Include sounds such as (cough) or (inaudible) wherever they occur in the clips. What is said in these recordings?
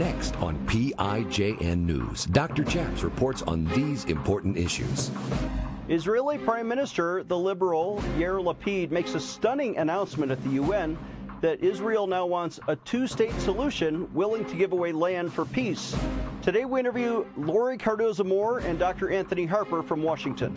Next on PIJN News, Dr. Chaps reports on these important issues. Israeli Prime Minister, the liberal Yair Lapid, makes a stunning announcement at the UN that Israel now wants a two state solution willing to give away land for peace. Today we interview Laurie Cardoza Moore and Dr. Anthony Harper from Washington.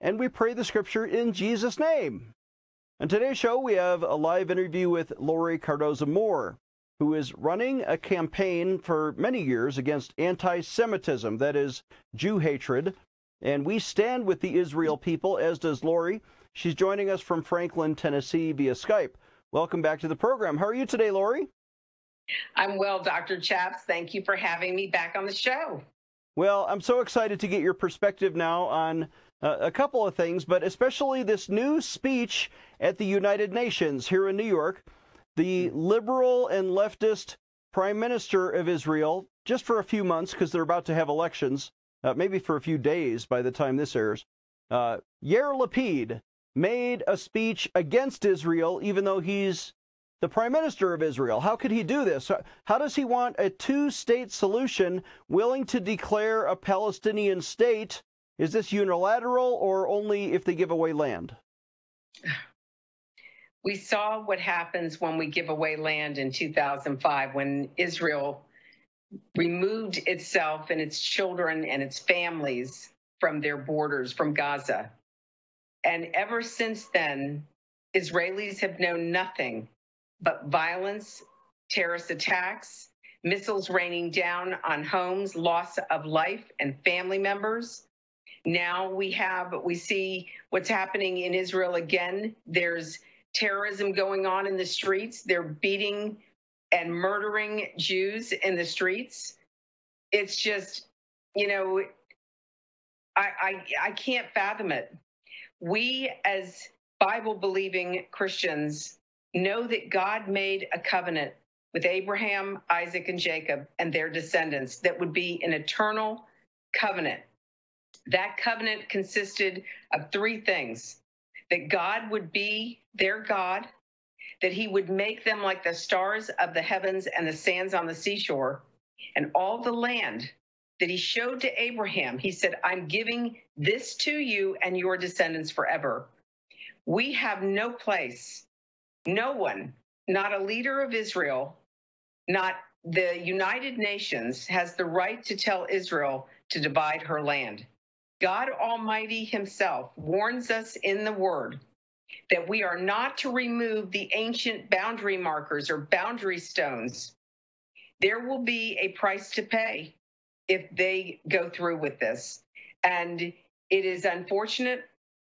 and we pray the scripture in Jesus' name. On today's show, we have a live interview with Laurie Cardoza Moore, who is running a campaign for many years against anti Semitism, that is, Jew hatred. And we stand with the Israel people, as does Laurie. She's joining us from Franklin, Tennessee via Skype. Welcome back to the program. How are you today, Laurie? I'm well, Dr. Chaps. Thank you for having me back on the show. Well, I'm so excited to get your perspective now on uh, a couple of things, but especially this new speech at the United Nations here in New York. The liberal and leftist prime minister of Israel, just for a few months, because they're about to have elections, uh, maybe for a few days by the time this airs, uh, Yair Lapid made a speech against Israel, even though he's the prime minister of Israel. How could he do this? How does he want a two state solution willing to declare a Palestinian state? Is this unilateral or only if they give away land? We saw what happens when we give away land in 2005 when Israel removed itself and its children and its families from their borders, from Gaza. And ever since then, Israelis have known nothing but violence, terrorist attacks, missiles raining down on homes, loss of life and family members. Now we have, we see what's happening in Israel again. There's terrorism going on in the streets. They're beating and murdering Jews in the streets. It's just, you know, I, I, I can't fathom it we as Bible believing Christians know that God made a covenant with Abraham, Isaac, and Jacob and their descendants that would be an eternal covenant. That covenant consisted of three things that God would be their God, that he would make them like the stars of the heavens and the sands on the seashore, and all the land that he showed to Abraham. He said, I'm giving this to you and your descendants forever. We have no place, no one, not a leader of Israel, not the United Nations has the right to tell Israel to divide her land. God Almighty Himself warns us in the Word that we are not to remove the ancient boundary markers or boundary stones. There will be a price to pay if they go through with this. And it is unfortunate.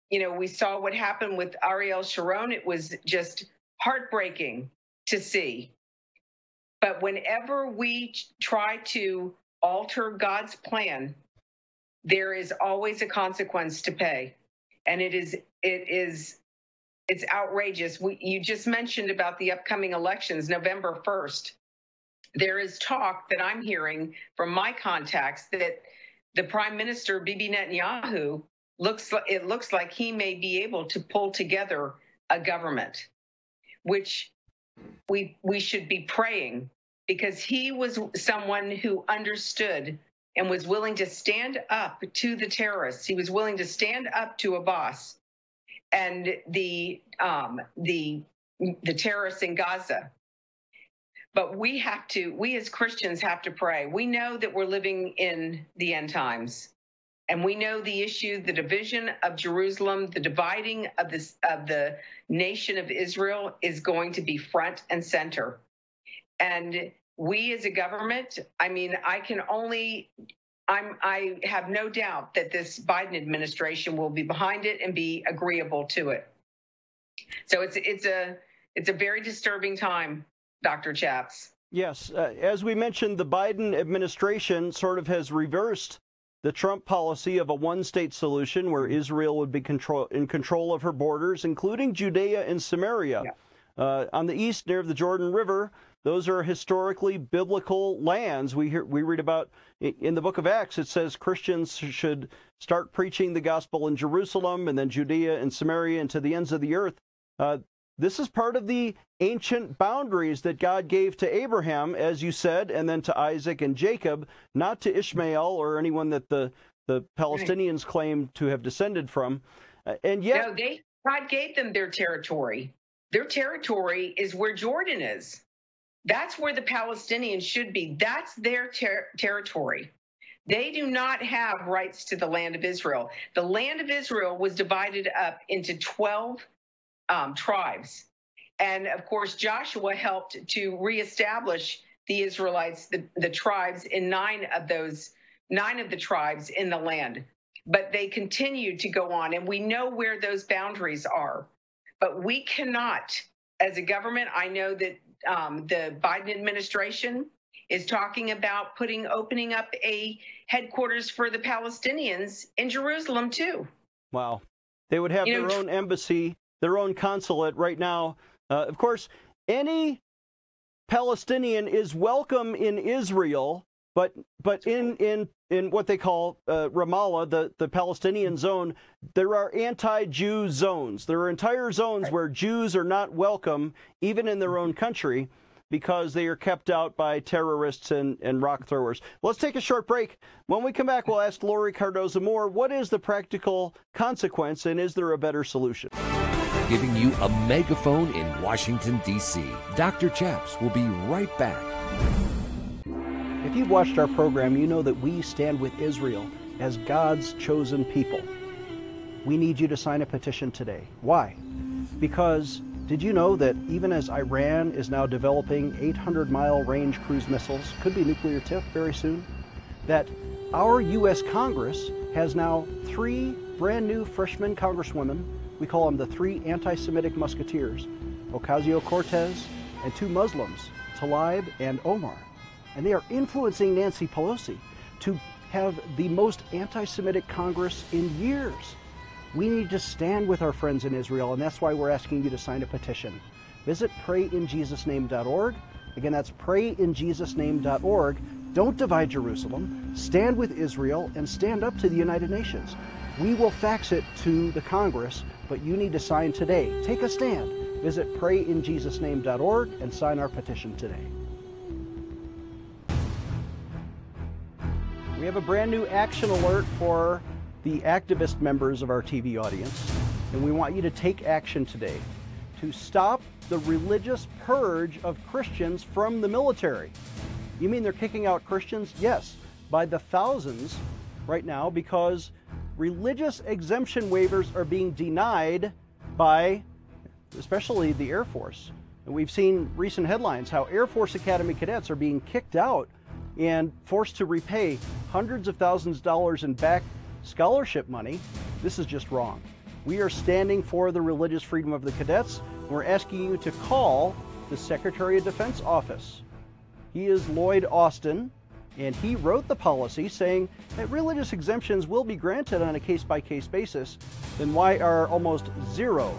You know, we saw what happened with Ariel Sharon. It was just heartbreaking to see. But whenever we try to alter God's plan, there is always a consequence to pay. And it is, it is, it's outrageous. We, you just mentioned about the upcoming elections, November 1st there is talk that I'm hearing from my contacts that the Prime Minister Bibi Netanyahu looks it looks like he may be able to pull together a government, which we we should be praying because he was someone who understood and was willing to stand up to the terrorists. He was willing to stand up to Hamas and the um, the the terrorists in Gaza. But we have to we as christians have to pray. We know that we're living in the end times. And we know the issue the division of jerusalem the dividing of this of the nation of israel is going to be front and center. And we as a government i mean i can only i'm i have no doubt that this biden administration will be behind it and be agreeable to it so it's it's a it's a very disturbing time Dr. Chaps. Yes, uh, as we mentioned, the Biden administration sort of has reversed the Trump policy of a one-state solution where Israel would be control, in control of her borders, including Judea and Samaria. Yeah. Uh, on the east, near the Jordan River, those are historically biblical lands. We hear, we read about in the book of Acts. It says Christians should start preaching the gospel in Jerusalem and then Judea and Samaria and to the ends of the earth. Uh, this is part of the ancient boundaries that God gave to Abraham, as you said, and then to Isaac and Jacob, not to Ishmael or anyone that the, the Palestinians right. claim to have descended from. Uh, and yet. No, they, God gave them their territory. Their territory is where Jordan is. That's where the Palestinians should be. That's their ter- territory. They do not have rights to the land of Israel. The land of Israel was divided up into 12 um, tribes. And of course, Joshua helped to reestablish the Israelites, the, the tribes in nine of those, nine of the tribes in the land. But they continued to go on, and we know where those boundaries are. But we cannot, as a government, I know that um, the Biden administration is talking about putting opening up a headquarters for the Palestinians in Jerusalem too. Wow. They would have you their know, own embassy their own consulate right now. Uh, of course, any Palestinian is welcome in Israel, but but in in in what they call uh, Ramallah, the the Palestinian zone, there are anti-Jew zones. There are entire zones where Jews are not welcome, even in their own country because they are kept out by terrorists and, and rock throwers. Let's take a short break. When we come back, we'll ask Laurie Cardoza Moore. What is the practical consequence, and is there a better solution? giving you a megaphone in Washington, D.C. Dr. Chaps will be right back. If you've watched our program, you know that we stand with Israel as God's chosen people. We need you to sign a petition today. Why? Because did you know that even as Iran is now developing 800 mile range cruise missiles, could be nuclear tipped very soon, that our U.S. Congress has now three brand new freshman congresswomen we call them the three anti Semitic musketeers Ocasio Cortez and two Muslims, Tlaib and Omar. And they are influencing Nancy Pelosi to have the most anti Semitic Congress in years. We need to stand with our friends in Israel, and that's why we're asking you to sign a petition. Visit prayinjesusname.org. Again, that's prayinjesusname.org. Don't divide Jerusalem. Stand with Israel and stand up to the United Nations. We will fax it to the Congress but you need to sign today. Take a stand. Visit prayinjesusname.org and sign our petition today. We have a brand new action alert for the activist members of our TV audience, and we want you to take action today to stop the religious purge of Christians from the military. You mean they're kicking out Christians? Yes, by the thousands right now because religious exemption waivers are being denied by especially the Air Force. And we've seen recent headlines how Air Force Academy cadets are being kicked out and forced to repay hundreds of thousands of dollars in back scholarship money. This is just wrong. We are standing for the religious freedom of the cadets. And We're asking you to call the Secretary of Defense office. He is Lloyd Austin, and he wrote the policy saying that religious exemptions will be granted on a case by case basis. Then why are almost zero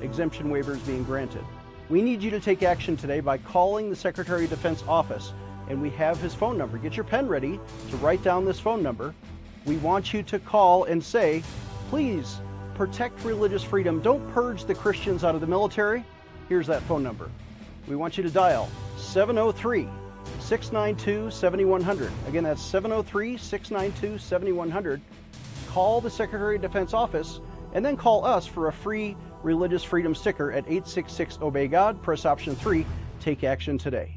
exemption waivers being granted? We need you to take action today by calling the Secretary of Defense office, and we have his phone number. Get your pen ready to write down this phone number. We want you to call and say, please protect religious freedom. Don't purge the Christians out of the military. Here's that phone number. We want you to dial 703 692 7100. Again, that's 703 692 7100. Call the Secretary of Defense office and then call us for a free religious freedom sticker at 866 Obey God. Press option 3. Take action today.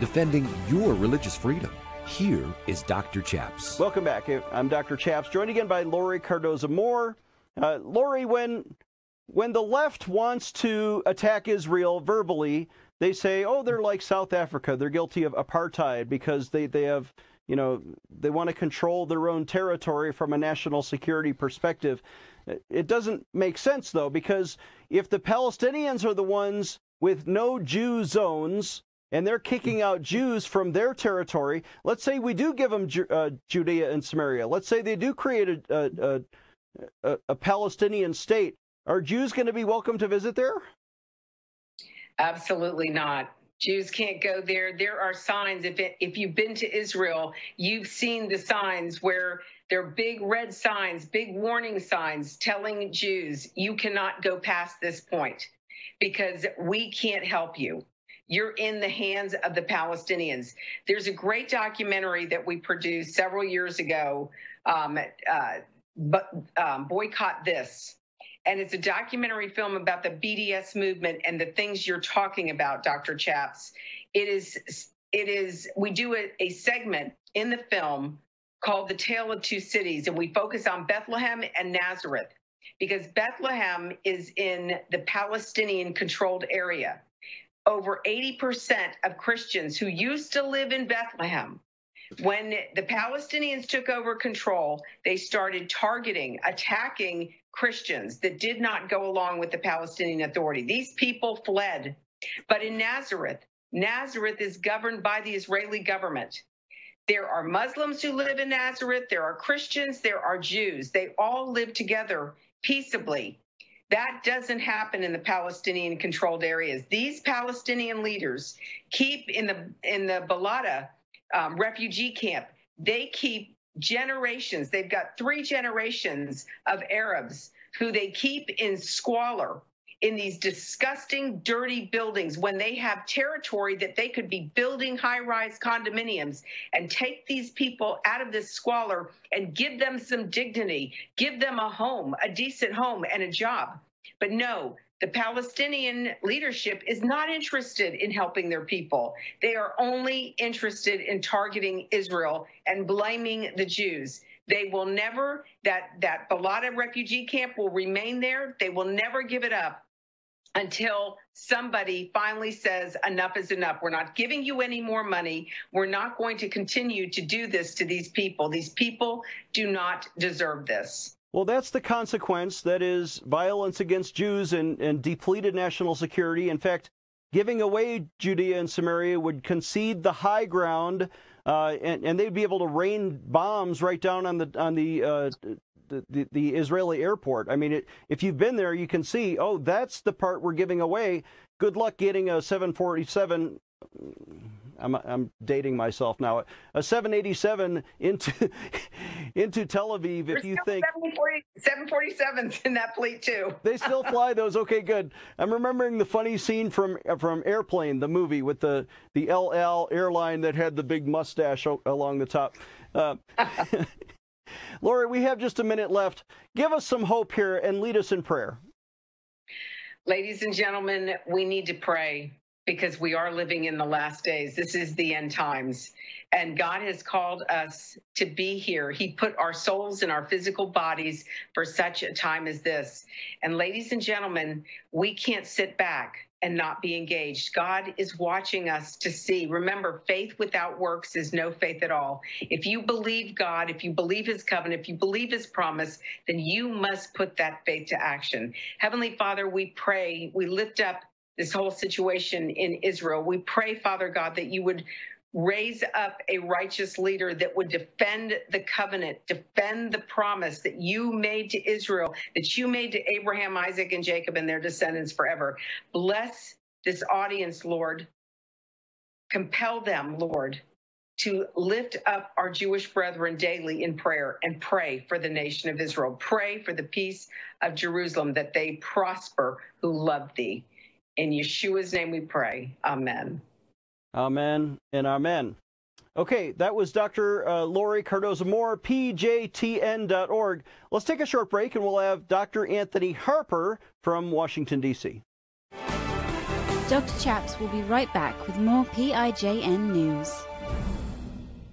Defending your religious freedom. Here is Dr. Chaps. Welcome back. I'm Dr. Chaps, joined again by Laurie Cardoza Moore. Uh, Laurie, when when the left wants to attack Israel verbally, they say, oh, they're like South Africa. They're guilty of apartheid because they, they have, you know, they want to control their own territory from a national security perspective. It doesn't make sense, though, because if the Palestinians are the ones with no Jew zones and they're kicking out Jews from their territory. Let's say we do give them uh, Judea and Samaria. Let's say they do create a, a, a, a Palestinian state. Are Jews going to be welcome to visit there? Absolutely not. Jews can't go there. There are signs. If it, if you've been to Israel, you've seen the signs where there are big red signs, big warning signs telling Jews you cannot go past this point because we can't help you. You're in the hands of the Palestinians. There's a great documentary that we produced several years ago, um, uh, but um, boycott this and it's a documentary film about the BDS movement and the things you're talking about, Dr. Chaps. It is, it is. We do a, a segment in the film called "The Tale of Two Cities," and we focus on Bethlehem and Nazareth because Bethlehem is in the Palestinian-controlled area. Over 80% of Christians who used to live in Bethlehem when the Palestinians took over control, they started targeting, attacking Christians that did not go along with the Palestinian Authority. These people fled. But in Nazareth, Nazareth is governed by the Israeli government. There are Muslims who live in Nazareth, there are Christians, there are Jews. They all live together peaceably. That doesn't happen in the Palestinian controlled areas. These Palestinian leaders keep in the in the Balata um, refugee camp, they keep generations, they've got three generations of Arabs who they keep in squalor in these disgusting, dirty buildings when they have territory that they could be building high rise condominiums and take these people out of this squalor and give them some dignity, give them a home, a decent home, and a job. But no, the Palestinian leadership is not interested in helping their people. They are only interested in targeting Israel and blaming the Jews. They will never, that, that Balata refugee camp will remain there. They will never give it up until somebody finally says enough is enough. We're not giving you any more money. We're not going to continue to do this to these people. These people do not deserve this. Well, that's the consequence. That is violence against Jews and, and depleted national security. In fact, giving away Judea and Samaria would concede the high ground, uh, and, and, they'd be able to rain bombs right down on the on the, uh, the, the, the Israeli airport. I mean, it, if you've been there, you can see. Oh, that's the part we're giving away. Good luck getting a 747 I'm, I'm dating myself now. A 787 into (laughs) into Tel Aviv. There's if you think 747s in that fleet too. (laughs) they still fly those. Okay, good. I'm remembering the funny scene from from Airplane, the movie with the the El Al airline that had the big mustache along the top. Uh, (laughs) Laurie, we have just a minute left. Give us some hope here and lead us in prayer. Ladies and gentlemen, we need to pray because we are living in the last days. This is the end times. And God has called us to be here. He put our souls in our physical bodies for such a time as this. And ladies and gentlemen, we can't sit back and not be engaged. God is watching us to see. Remember, faith without works is no faith at all. If you believe God, if you believe his covenant, if you believe his promise, then you must put that faith to action. Heavenly Father, we pray, we lift up this whole situation in Israel. We pray, Father God, that you would raise up a righteous leader that would defend the covenant, defend the promise that you made to Israel, that you made to Abraham, Isaac, and Jacob and their descendants forever. Bless this audience, Lord. Compel them, Lord, to lift up our Jewish brethren daily in prayer and pray for the nation of Israel. Pray for the peace of Jerusalem, that they prosper who love thee. In Yeshua's name we pray. Amen. Amen and amen. Okay, that was Dr. Uh, Laurie Cardoza Moore, pjtn.org. Let's take a short break and we'll have Dr. Anthony Harper from Washington, D.C. Dr. Chaps will be right back with more PIJN news.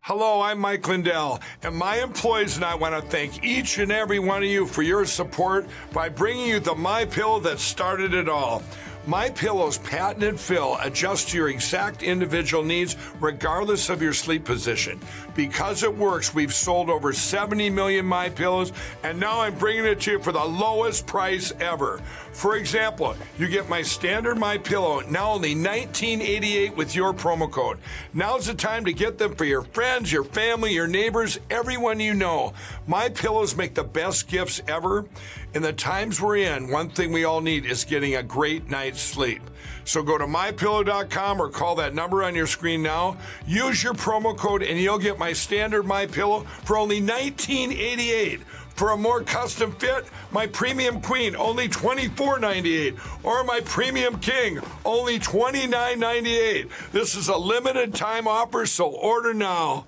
Hello, I'm Mike Lindell, and my employees and I want to thank each and every one of you for your support by bringing you the My Pillow that started it all. My Pillow's patented fill adjusts to your exact individual needs regardless of your sleep position. Because it works, we've sold over 70 million My Pillows, and now I'm bringing it to you for the lowest price ever. For example, you get my standard My Pillow now only 1988 with your promo code. Now's the time to get them for your friends, your family, your neighbors, everyone you know. My Pillows make the best gifts ever. In the times we're in, one thing we all need is getting a great night's sleep. So go to mypillow.com or call that number on your screen now. Use your promo code and you'll get my standard My Pillow for only 1988. For a more custom fit, my Premium Queen, only $24.98. Or my Premium King, only $29.98. This is a limited time offer, so order now.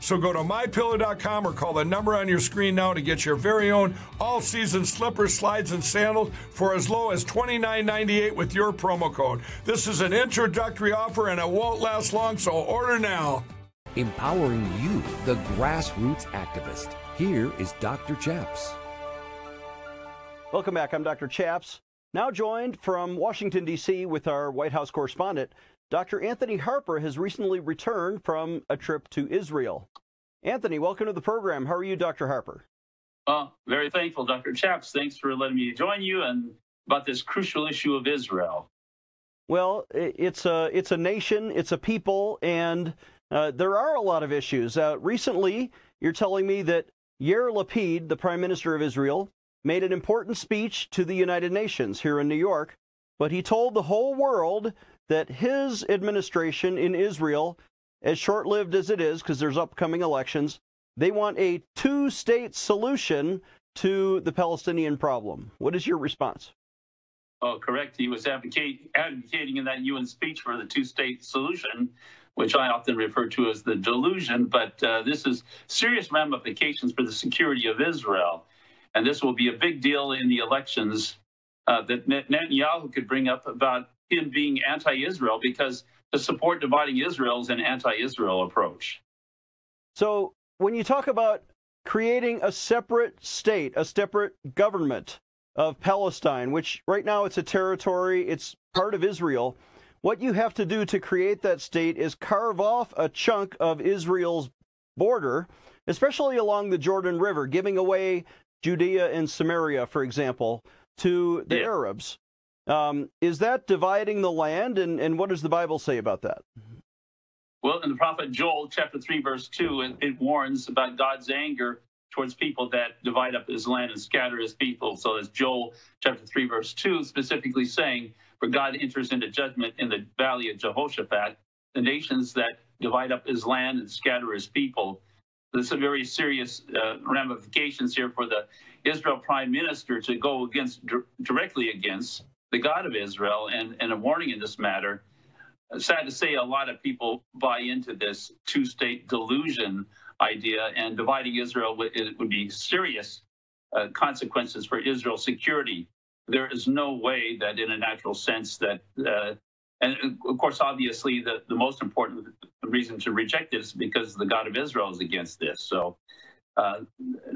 So go to mypillow.com or call the number on your screen now to get your very own all season slippers, slides, and sandals for as low as $29.98 with your promo code. This is an introductory offer and it won't last long, so order now. Empowering you, the grassroots activist. Here is Dr. Chaps. Welcome back. I'm Dr. Chaps, now joined from Washington, D.C., with our White House correspondent. Dr. Anthony Harper has recently returned from a trip to Israel. Anthony, welcome to the program. How are you, Dr. Harper? Well, very thankful, Dr. Chaps. Thanks for letting me join you and about this crucial issue of Israel. Well, it's a it's a nation, it's a people, and uh, there are a lot of issues. Uh, recently, you're telling me that Yair Lapid, the Prime Minister of Israel, made an important speech to the United Nations here in New York, but he told the whole world that his administration in Israel, as short lived as it is, because there's upcoming elections, they want a two state solution to the Palestinian problem. What is your response? Oh, correct. He was advocate, advocating in that UN speech for the two state solution which I often refer to as the delusion, but uh, this is serious ramifications for the security of Israel. And this will be a big deal in the elections uh, that Netanyahu could bring up about him being anti Israel because to support dividing Israel is an anti Israel approach. So when you talk about creating a separate state, a separate government of Palestine, which right now it's a territory, it's part of Israel what you have to do to create that state is carve off a chunk of Israel's border, especially along the Jordan River, giving away Judea and Samaria, for example, to the yeah. Arabs. Um, is that dividing the land? And, and what does the Bible say about that? Well, in the prophet Joel, chapter 3, verse 2, it, it warns about God's anger towards people that divide up his land and scatter his people. So that's Joel chapter 3, verse 2, specifically saying, For God enters into judgment in the valley of Jehoshaphat, the nations that divide up his land and scatter his people. There's some very serious uh, ramifications here for the Israel prime minister to go against directly against the God of Israel and, and a warning in this matter. Sad to say, a lot of people buy into this two state delusion idea, and dividing Israel would, would be serious uh, consequences for Israel's security. There is no way that, in a natural sense, that, uh, and of course, obviously, the, the most important reason to reject it is because the God of Israel is against this. So, uh,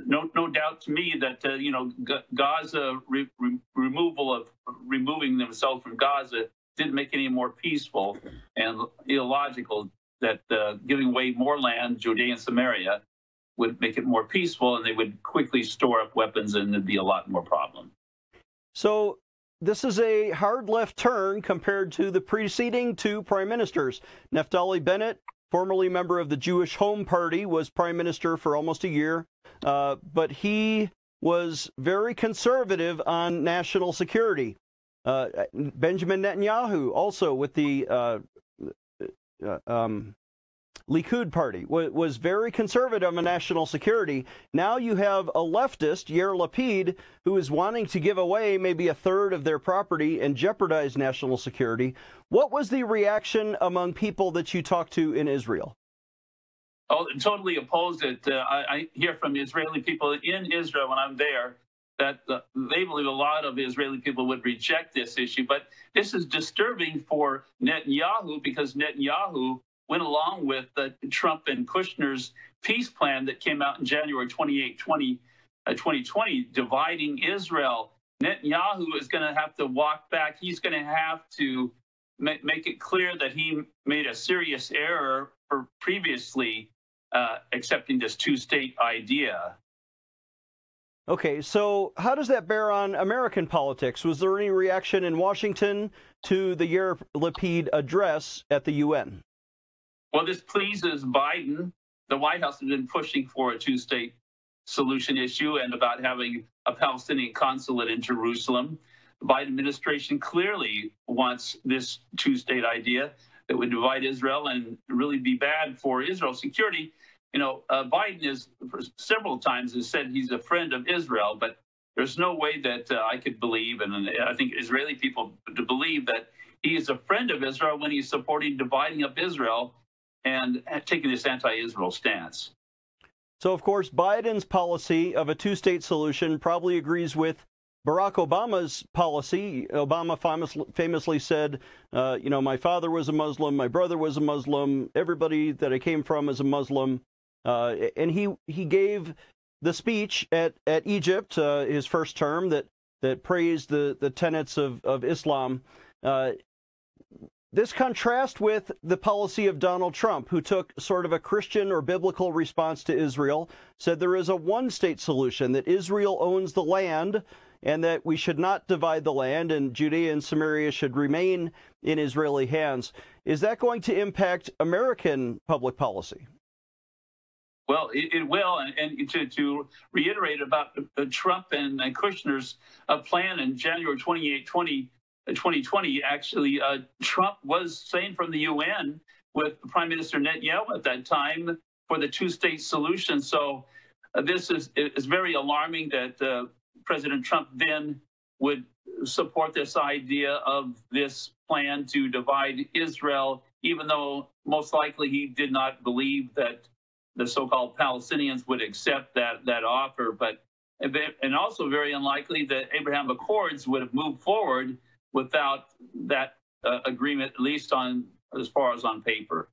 no, no doubt to me that uh, you know Gaza re- re- removal of removing themselves from Gaza didn't make any more peaceful and illogical that uh, giving away more land, Judea and Samaria, would make it more peaceful and they would quickly store up weapons and there'd be a lot more problem. So this is a hard left turn compared to the preceding two prime ministers. Naftali Bennett, formerly member of the Jewish Home Party, was prime minister for almost a year, uh, but he was very conservative on national security. Uh, Benjamin Netanyahu, also with the uh, uh, um, Likud party was very conservative on national security. Now you have a leftist, Yair Lapid, who is wanting to give away maybe a third of their property and jeopardize national security. What was the reaction among people that you talked to in Israel? Oh, totally opposed it. Uh, I, I, hear from Israeli people in Israel when I'm there that uh, they believe a lot of Israeli people would reject this issue. But this is disturbing for Netanyahu because Netanyahu went along with the Trump and Kushner's peace plan that came out in January 28, 20, uh, 2020, dividing Israel. Netanyahu is going to have to walk back. He's going to have to make, make it clear that he made a serious error for previously uh, accepting this two state idea. Okay, so how does that bear on American politics? Was there any reaction in Washington to the Yair Lapid address at the UN? Well, this pleases Biden. The White House has been pushing for a two state solution issue and about having a Palestinian consulate in Jerusalem. The Biden administration clearly wants this two state idea that would divide Israel and really be bad for Israel's security. You know, uh, Biden is several times has said he's a friend of Israel, but there's no way that uh, I could believe, and I think Israeli people to believe that he is a friend of Israel when he's supporting dividing up Israel and taking this anti-Israel stance. So, of course, Biden's policy of a two-state solution probably agrees with Barack Obama's policy. Obama famous, famously said, uh, "You know, my father was a Muslim, my brother was a Muslim, everybody that I came from is a Muslim," uh, and he he gave the speech at at Egypt, uh, his first term, that that praised the the tenets of of Islam. Uh, this contrasts with the policy of Donald Trump, who took sort of a Christian or biblical response to Israel, said there is a one state solution, that Israel owns the land, and that we should not divide the land, and Judea and Samaria should remain in Israeli hands. Is that going to impact American public policy? Well, it, it will. And, and, to, to reiterate about Trump and, and Kushner's uh, plan in January 28, 20, 2020, actually, uh, Trump was saying from the UN with Prime Minister Netanyahu at that time for the two-state solution. So uh, this is is very alarming that uh, President Trump then would support this idea of this plan to divide Israel, even though most likely he did not believe that the so-called Palestinians would accept that that offer. But and also very unlikely that Abraham Accords would have moved forward without that uh, agreement, at least on as far as on paper.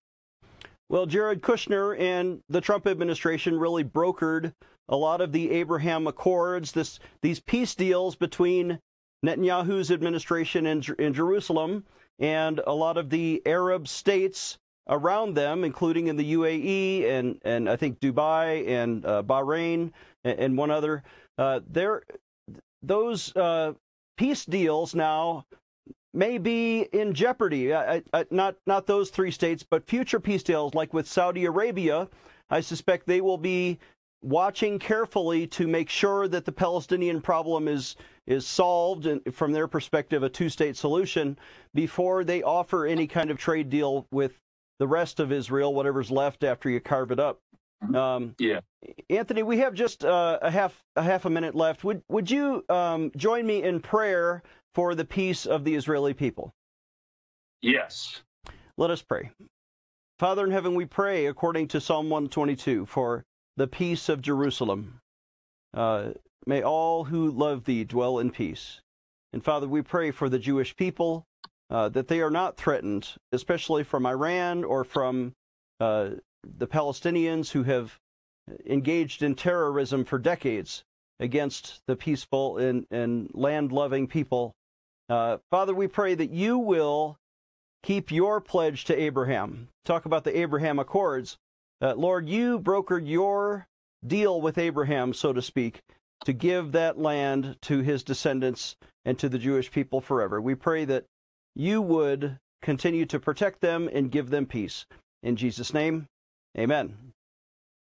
Well, Jared Kushner and the Trump administration really brokered a lot of the Abraham Accords, this these peace deals between Netanyahu's administration in, in Jerusalem and a lot of the Arab states around them, including in the UAE and, and I think Dubai and uh, Bahrain and, and, one other. Uh, there, those uh, peace deals now may be in jeopardy. Not not those three states, but future peace deals, like with Saudi Arabia. I suspect they will be watching carefully to make sure that the Palestinian problem is is solved and from their perspective a two-state solution before they offer any kind of trade deal with the rest of Israel, whatever's left after you carve it up. Um, yeah, Anthony, we have just uh, a half a half a minute left. Would would you um, join me in prayer for the peace of the Israeli people? Yes. Let us pray. Father in heaven, we pray according to Psalm 122 for the peace of Jerusalem. Uh, may all who love thee dwell in peace. And Father, we pray for the Jewish people uh, that they are not threatened, especially from Iran or from uh, the Palestinians who have engaged in terrorism for decades against the peaceful and, and land loving people. Uh, Father, we pray that you will keep your pledge to Abraham. Talk about the Abraham Accords. Uh, Lord, you brokered your deal with Abraham, so to speak, to give that land to his descendants and to the Jewish people forever. We pray that you would continue to protect them and give them peace. In Jesus' name, Amen.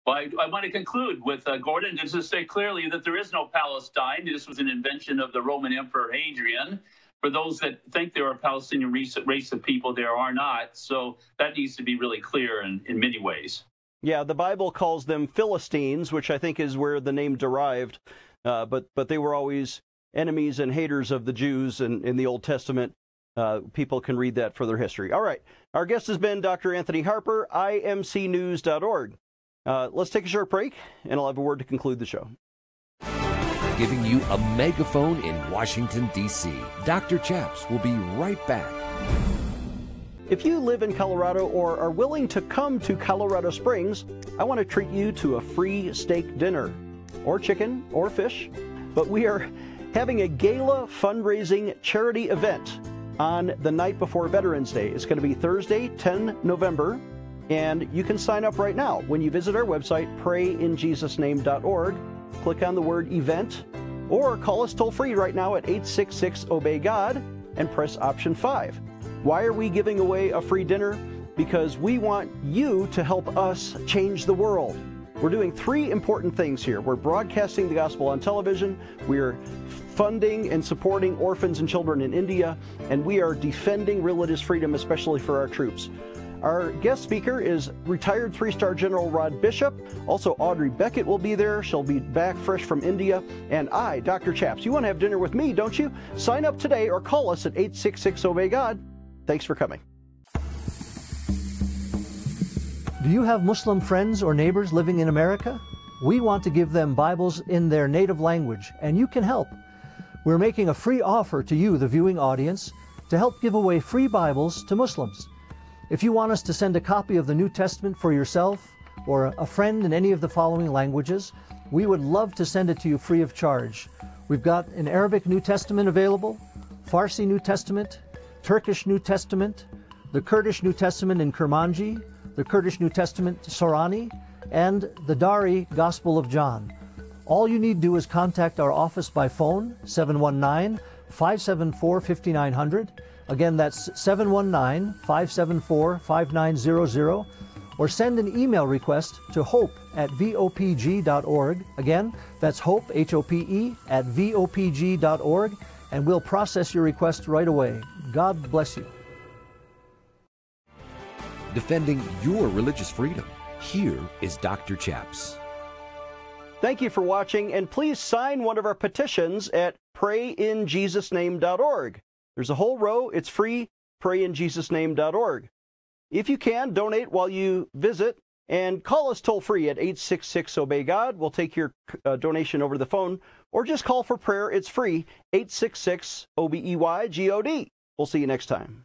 Well, I, I want to conclude with uh, Gordon just to say clearly that there is no Palestine. This was an invention of the Roman Emperor Hadrian. for those that think there are Palestinian race, race of people, there are not. So that needs to be really clear in, in many ways. Yeah, the Bible calls them Philistines, which I think is where the name derived. Uh, but but they were always enemies and haters of the Jews in, in the Old Testament. Uh, people can read that for their history. All right. Our guest has been Dr. Anthony Harper, imcnews.org. Uh, let's take a short break, and I'll have a word to conclude the show. Giving you a megaphone in Washington, D.C. Dr. Chaps will be right back. If you live in Colorado or are willing to come to Colorado Springs, I want to treat you to a free steak dinner, or chicken, or fish. But we are having a gala fundraising charity event on the night before Veterans Day. It's going to be Thursday, 10 November, and you can sign up right now when you visit our website, prayinjesusname.org. Click on the word event, or call us toll free right now at 866 Obey God and press option 5. Why are we giving away a free dinner? Because we want you to help us change the world. We're doing three important things here. We're broadcasting the gospel on television, we're funding and supporting orphans and children in India, and we are defending religious freedom, especially for our troops. Our guest speaker is retired three star General Rod Bishop. Also, Audrey Beckett will be there. She'll be back fresh from India. And I, Dr. Chaps. You want to have dinner with me, don't you? Sign up today or call us at 866 Obey God. Thanks for coming. Do you have Muslim friends or neighbors living in America? We want to give them Bibles in their native language, and you can help. We're making a free offer to you, the viewing audience, to help give away free Bibles to Muslims. If you want us to send a copy of the New Testament for yourself or a friend in any of the following languages, we would love to send it to you free of charge. We've got an Arabic New Testament available, Farsi New Testament, Turkish New Testament, the Kurdish New Testament in Kurmanji, the Kurdish New Testament Sorani, and the Dari Gospel of John. All you need to do is contact our office by phone, 719 574 5900. Again, that's 719 574 5900. Or send an email request to hope at vopg.org. Again, that's hope, H O P E, at vopg.org, and we'll process your request right away. God bless you. Defending your religious freedom. Here is Dr. Chaps. Thank you for watching, and please sign one of our petitions at prayinjesusname.org. There's a whole row, it's free, prayinjesusname.org. If you can, donate while you visit and call us toll free at 866 Obey God. We'll take your uh, donation over the phone, or just call for prayer. It's free, 866 O B E Y G O D. We'll see you next time.